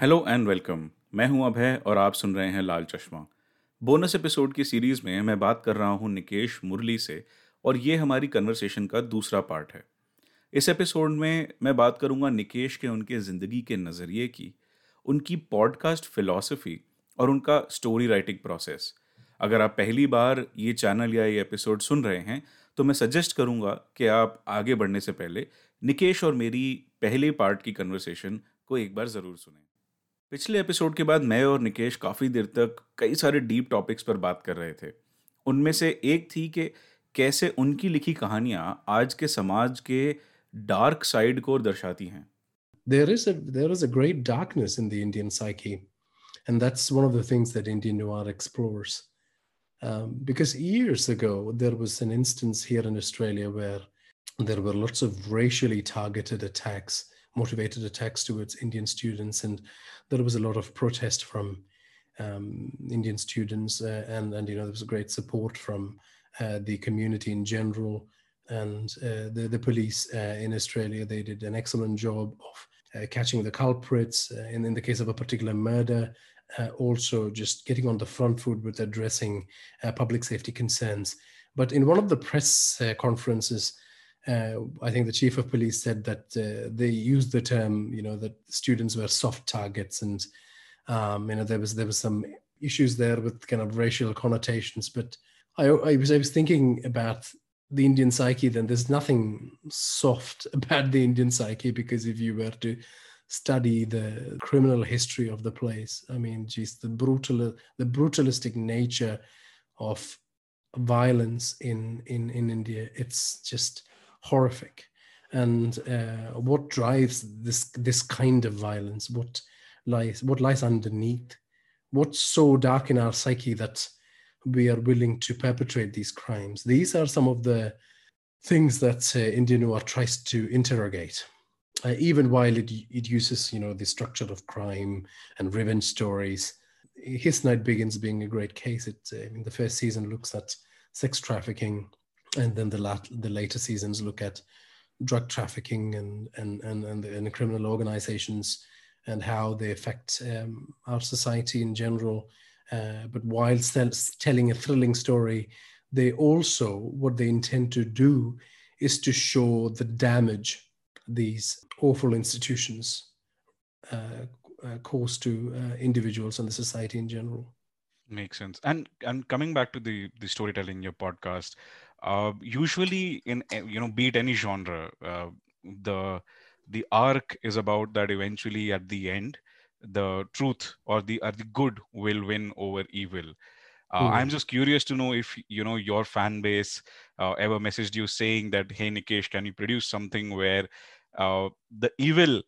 Hello and welcome मैं हूँ अभय और आप सुन रहे हैं लाल चश्मा। बोनस एपिसोड की सीरीज़ में मैं बात कर रहा हूँ निकेश मुरली से और ये हमारी कन्वर्सेशन का दूसरा पार्ट है। इस एपिसोड में मैं बात करूँगा निकेश के उनके ज़िंदगी के नज़रिए की, उनकी पॉडकास्ट फिलॉसफी और उनका स्टोरी राइटिंग प्रोसेस अगर आप पहली बार ये चैनल या ये एपिसोड सुन रहे हैं तो मैं सजेस्ट करूँगा कि आप आगे बढ़ने से पहले निकेश और मेरी पहले पार्ट की कन्वर्सेशन को एक बार ज़रूर सुनें। पिछले एपिसोड के बाद मैं और निकेश काफ़ी देर तक कई सारे डीप टॉपिक्स पर बात कर रहे थे उनमें से एक थी कि कैसे उनकी लिखी कहानियाँ आज के समाज के डार्क साइड को दर्शाती हैं there is a there is a great darkness in the Indian psyche, and that's one of the things that Indian noir explores. Um, because years ago there was an instance here in Australia where there were lots of racially targeted attacks motivated attacks towards Indian students, and there was a lot of protest from um, Indian students, uh, and and you know there was a great support from uh, the community in general, and uh, the the police uh, in Australia they did an excellent job of uh, catching the culprits uh, in in the case of a particular murder. also, just getting on the front foot with addressing public safety concerns. But in one of the press conferences, uh, I think the chief of police said that uh, they used the term, you know, that students were soft targets, and um, you know there was there was some issues there with kind of racial connotations. But I, I was I was thinking about the Indian psyche. Then there's nothing soft about the Indian psyche because if you were to study the criminal history of the place, I mean, geez, the brutal the brutalistic nature of violence in in in India, it's just horrific. And uh, what drives this this kind of violence? What lies what lies underneath? What's so dark in our psyche that we are willing to perpetrate these crimes? These are some of the things that uh, indian noir tries to interrogate uh, even while it, it uses you know the structure of crime and revenge stories. His night begins being a great case. It uh, in the first season looks at sex trafficking and then the lat- the later seasons look at drug trafficking and and and and, the, and the criminal organizations and how they affect um, our society in general. Uh, but while telling a thrilling story, they also what they intend to do is to show the damage these awful institutions uh, uh, cause to uh, individuals and the society in general. Makes sense. And and coming back to the the storytelling in your podcast, uh, usually in eh, you know beat any genre uh, the the arc is about that eventually at the end the truth or the or the good will win over evil uh, mm. i'm just curious to know if you know your fan base uh, ever messaged you saying that hey nikesh can you produce something where uh, the evil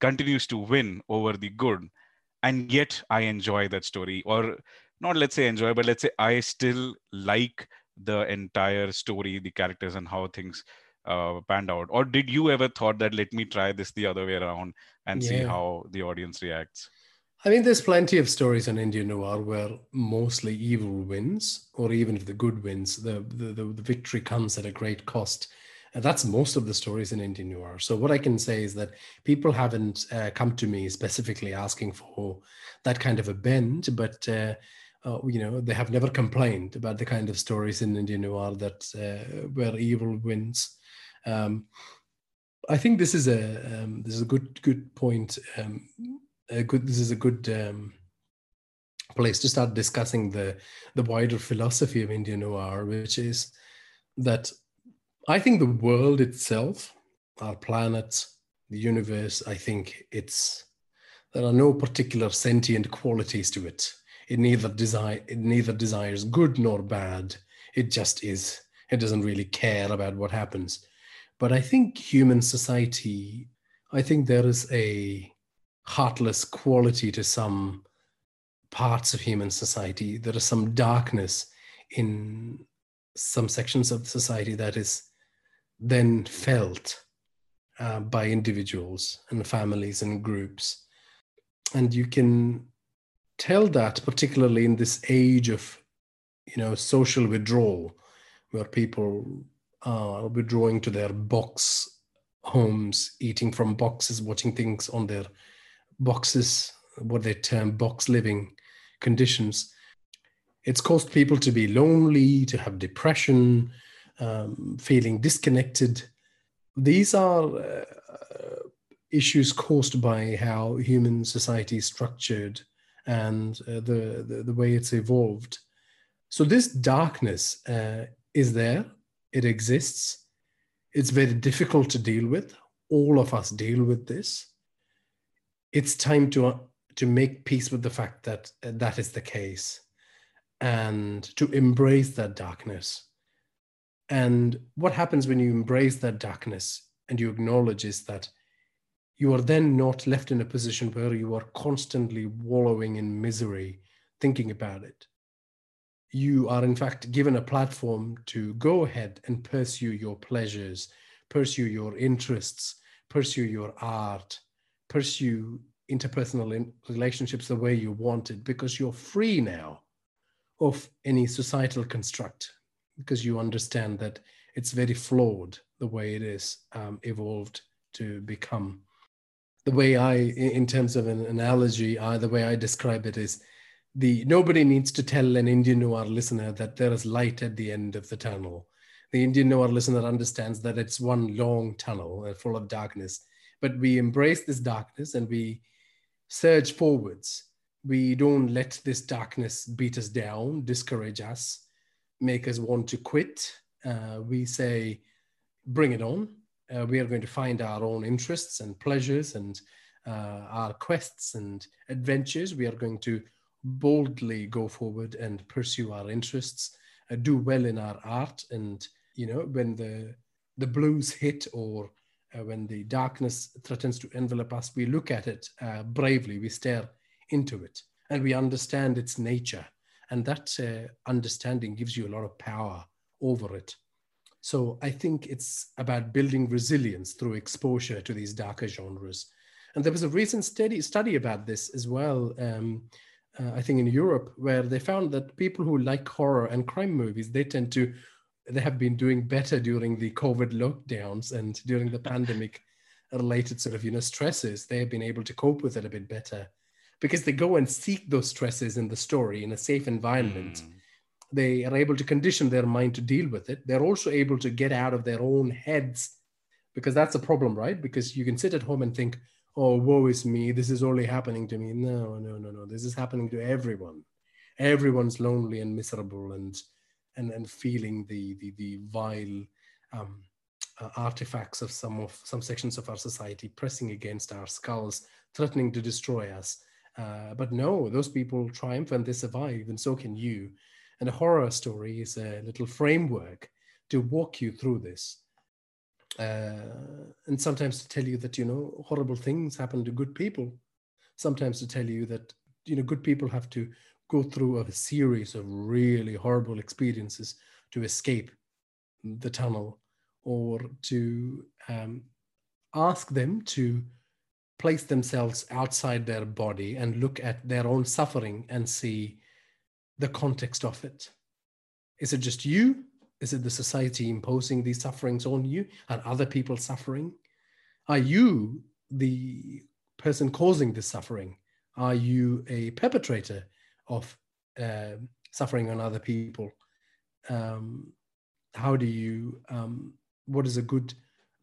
continues to win over the good and yet i enjoy that story or not let's say enjoy but let's say i still like the entire story, the characters, and how things uh, panned out? Or did you ever thought that let me try this the other way around and yeah. see how the audience reacts? I mean, there's plenty of stories in Indian noir where mostly evil wins, or even if the good wins, the the, the, the victory comes at a great cost. And that's most of the stories in Indian noir. So what I can say is that people haven't uh, come to me specifically asking for that kind of a bend, but uh, uh, you know, they have never complained about the kind of stories in Indian noir that uh, where evil wins. Um, I think this is a um, this is a good good point. Um, a good this is a good um, place to start discussing the the wider philosophy of Indian noir, which is that I think the world itself, our planet, the universe, I think it's there are no particular sentient qualities to it it neither desire it neither desires good nor bad. It just is. It doesn't really care about what happens. But i think human society i think there is a heartless quality to some parts of human society. There is some darkness in some sections of society that is then felt uh, by individuals and families and groups. And you can tell that particularly in this age of you know social withdrawal where people are withdrawing to their box homes eating from boxes watching things on their boxes what they term box living conditions. It's caused people to be lonely, to have depression, um, feeling disconnected. These are uh, issues caused by how human society is structured and uh, the, the, the way it's evolved. So this darkness uh, is there. It exists. It's very difficult to deal with. All of us deal with this. It's time to uh, to make peace with the fact that uh, that is the case, and to embrace that darkness. And what happens when you embrace that darkness and you acknowledge is that you are then not left in a position where you are constantly wallowing in misery, thinking about it. You are, in fact, given a platform to go ahead and pursue your pleasures, pursue your interests, pursue your art, pursue interpersonal relationships the way you want it, because you're free now of any societal construct, because you understand that it's very flawed the way it is um, evolved to become the way I, in terms of an analogy, I, the way I describe it is the nobody needs to tell an Indian noir listener that there is light at the end of the tunnel. The Indian noir listener understands that it's one long tunnel uh, full of darkness, but we embrace this darkness and we surge forwards. We don't let this darkness beat us down, discourage us, make us want to quit. Uh, we say, bring it on uh, we are going to find our own interests and pleasures and uh, our quests and adventures. We are going to boldly go forward and pursue our interests, uh, do well in our art, and you know when the the blues hit or uh, when the darkness threatens to envelop us, we look at it uh, bravely. We stare into it, and we understand its nature, and that uh, understanding gives you a lot of power over it. So I think it's about building resilience through exposure to these darker genres. And there was a recent study, study about this as well, um, uh, I think in Europe, where they found that people who like horror and crime movies, they tend to, they have been doing better during the COVID lockdowns and during the pandemic related sort of, you know, stresses. They have been able to cope with it a bit better because they go and seek those stresses in the story in a safe environment. Mm they are able to condition their mind to deal with it. They're also able to get out of their own heads because that's a problem, right? Because you can sit at home and think, oh, woe is me. This is only happening to me. No, no, no, no. This is happening to everyone. Everyone's lonely and miserable and and, and feeling the, the, the vile um, uh, artifacts of some of some sections of our society pressing against our skulls, threatening to destroy us. Uh, but no, those people triumph and they survive, and so can you. And a horror story is a little framework to walk you through this. Uh, and sometimes to tell you that, you know, horrible things happen to good people. Sometimes to tell you that, you know, good people have to go through a series of really horrible experiences to escape the tunnel or to um, ask them to place themselves outside their body and look at their own suffering and see the context of it. Is it just you? Is it the society imposing these sufferings on you? and other people suffering? Are you the person causing this suffering? Are you a perpetrator of uh, suffering on other people? Um, how do you, um, what is a good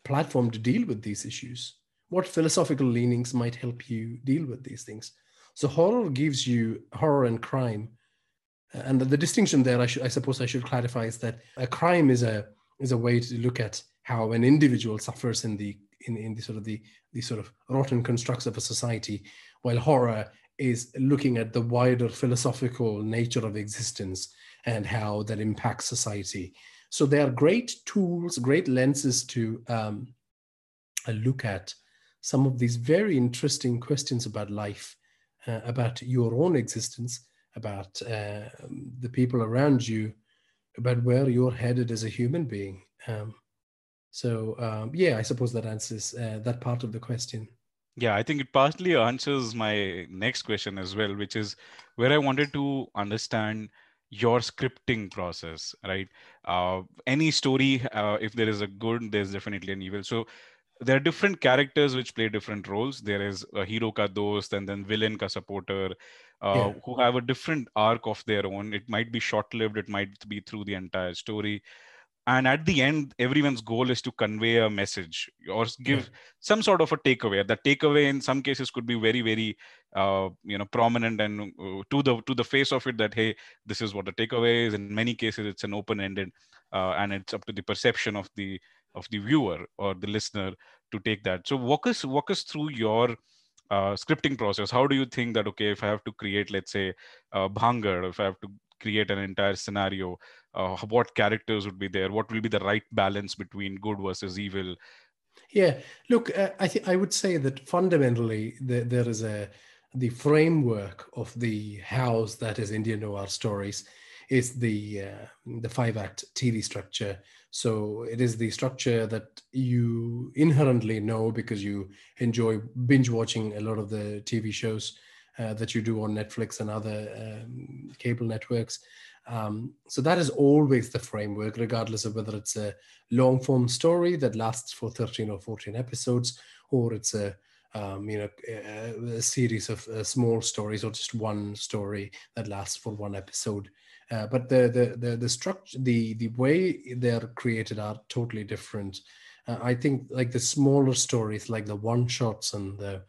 platform to deal with these issues? What philosophical leanings might help you deal with these things? So, horror gives you, horror and crime and the, the distinction there, I, should, I suppose I should clarify, is that a crime is a is a way to look at how an individual suffers in the in, in the sort of the the sort of rotten constructs of a society, while horror is looking at the wider philosophical nature of existence and how that impacts society. So they are great tools, great lenses to um, look at some of these very interesting questions about life, uh, about your own existence, about uh, the people around you, about where you're headed as a human being. Um, so um, yeah, I suppose that answers uh, that part of the question. Yeah, I think it partly answers my next question as well, which is where I wanted to understand your scripting process, right? Uh, any story, uh, if there is a good, there's definitely an evil. So there are different characters which play different roles. There is a hero ka dost and then villain ka supporter, uh, yeah. who have a different arc of their own. It might be short-lived. It might be through the entire story and at the end everyone's goal is to convey a message or give yeah. some sort of a takeaway that takeaway in some cases could be very very uh, you know prominent and uh, to the to the face of it that hey this is what the takeaway is in many cases it's an open ended uh, and it's up to the perception of the of the viewer or the listener to take that. So walk us walk us through your uh, scripting process. How do you think that okay if i have to create let's say uh, bhangar if i have to create an entire scenario uh, what characters would be there? What will be the right balance between good versus evil? Yeah. Look uh, i think i would say that fundamentally the, there is a the framework of the house that is indian noir stories is the uh, the five act tv structure so it is the structure that you inherently know because you enjoy binge watching a lot of the tv shows uh, that you do on netflix and other um, cable networks um, so that is always the framework, regardless of whether it's a long form story that lasts for 13 or 14 episodes, or it's a um, you know a, a series of uh, small stories or just one story that lasts for one episode. Uh, but the, the the the structure, the the way they're created are totally different. Uh, I think like the smaller stories, like the one shots and the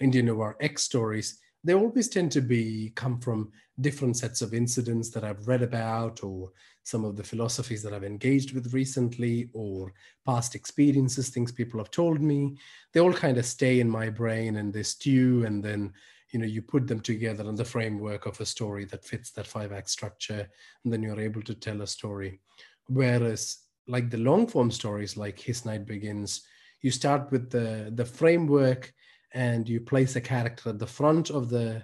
Indian Noir X stories, they always tend to be come from different sets of incidents that I've read about or some of the philosophies that I've engaged with recently or past experiences, things people have told me. They all kind of stay in my brain and they stew and then you know you put them together in the framework of a story that fits that five act structure and then you're able to tell a story. Whereas like the long form stories like His Night Begins, you start with the the framework and you place a character at the front of the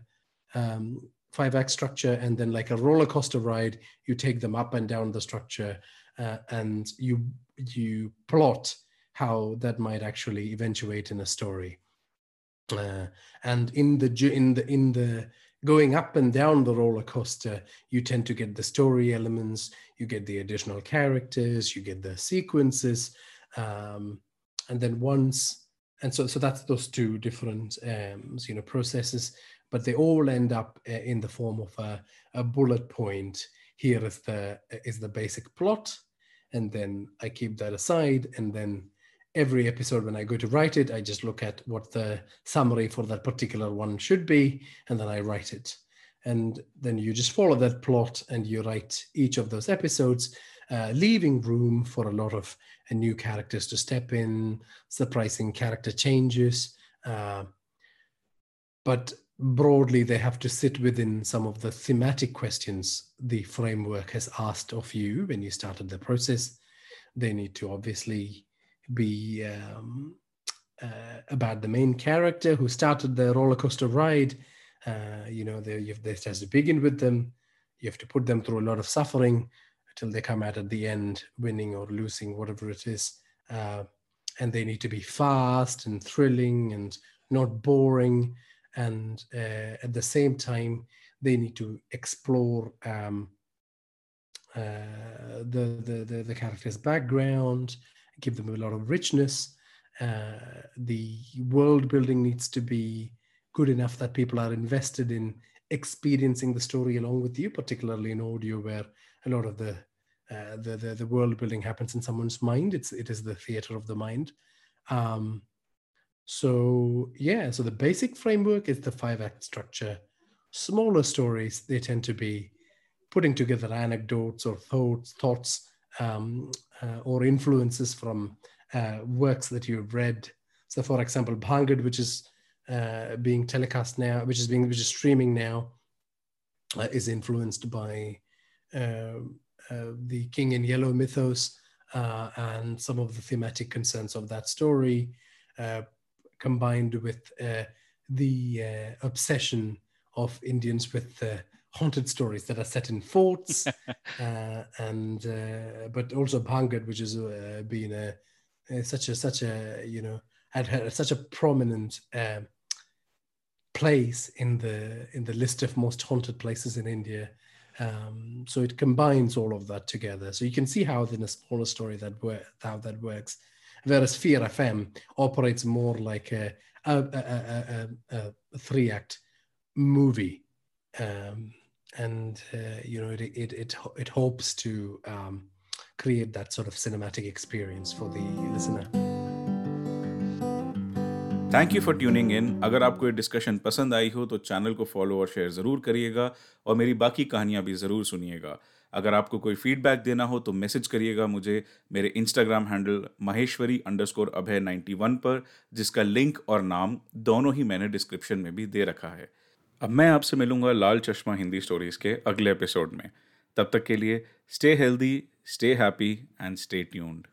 um, five act structure and then like a roller coaster ride you take them up and down the structure uh, and you you plot how that might actually eventuate in a story uh, and in the in the in the going up and down the roller coaster you tend to get the story elements you get the additional characters you get the sequences um, and then once and so so that's those two different um, you know processes but they all end up uh, in the form of a, a bullet point. Here is the is the basic plot and then i keep that aside and then every episode when i go to write it i just look at what the summary for that particular one should be and then i write it and then you just follow that plot and you write each of those episodes uh, leaving room for a lot of uh, new characters to step in, surprising character changes. Uh, but broadly, they have to sit within some of the thematic questions the framework has asked of you when you started the process. They need to obviously be um, uh, about the main character who started the roller coaster ride. Uh, you know, they, you have, they has to begin with them. You have to put them through a lot of suffering until they come out at the end, winning or losing, whatever it is. Uh, and they need to be fast and thrilling and not boring. And uh, at the same time, they need to explore um, uh, the, the, the, the character's background, give them a lot of richness. Uh, the world building needs to be good enough that people are invested in experiencing the story along with you, particularly in audio, where a lot of the uh, the, the, the world building happens in someone's mind. It's it is the theater of the mind. Um, so yeah, so the basic framework is the five act structure. Smaller stories they tend to be putting together anecdotes or thoughts, thoughts um, uh, or influences from uh, works that you've read. So, for example, Bhangad, which is uh, being telecast now, which is being which is streaming now, uh, is influenced by um, uh, the King in Yellow mythos uh, and some of the thematic concerns of that story, uh, combined with the obsession of Indians with haunted stories that are set in forts, and but also Bhangad, which has been a, a, such a such a you know had, had such a prominent um, place in the in the list of most haunted places in India um, so it combines all of that together. So you can see how in a smaller story that how that works. whereas Fear FM operates more like a, a, a, a, a three act movie. Um, and uh, you know it, it it it hopes to um, create that sort of cinematic experience for the listener. Thank you for tuning in अगर आपको ये discussion पसंद आई हो तो channel को follow और share ज़रूर करिएगा और मेरी बाकी कहानियाँ भी ज़रूर सुनिएगा। अगर आपको कोई फीडबैक देना हो तो मैसेज करिएगा मुझे। मेरे Instagram handle Maheshwari underscore Abhay ninety one पर जिसका लिंक और नाम दोनों ही मैंने डिस्क्रिप्शन में भी दे रखा है। अब मैं आपसे मिलूँगा लाल चश्मा हिंदी स्टोरीज के अगले एपिसोड में। तब तक के लिए stay healthy stay happy and stay tuned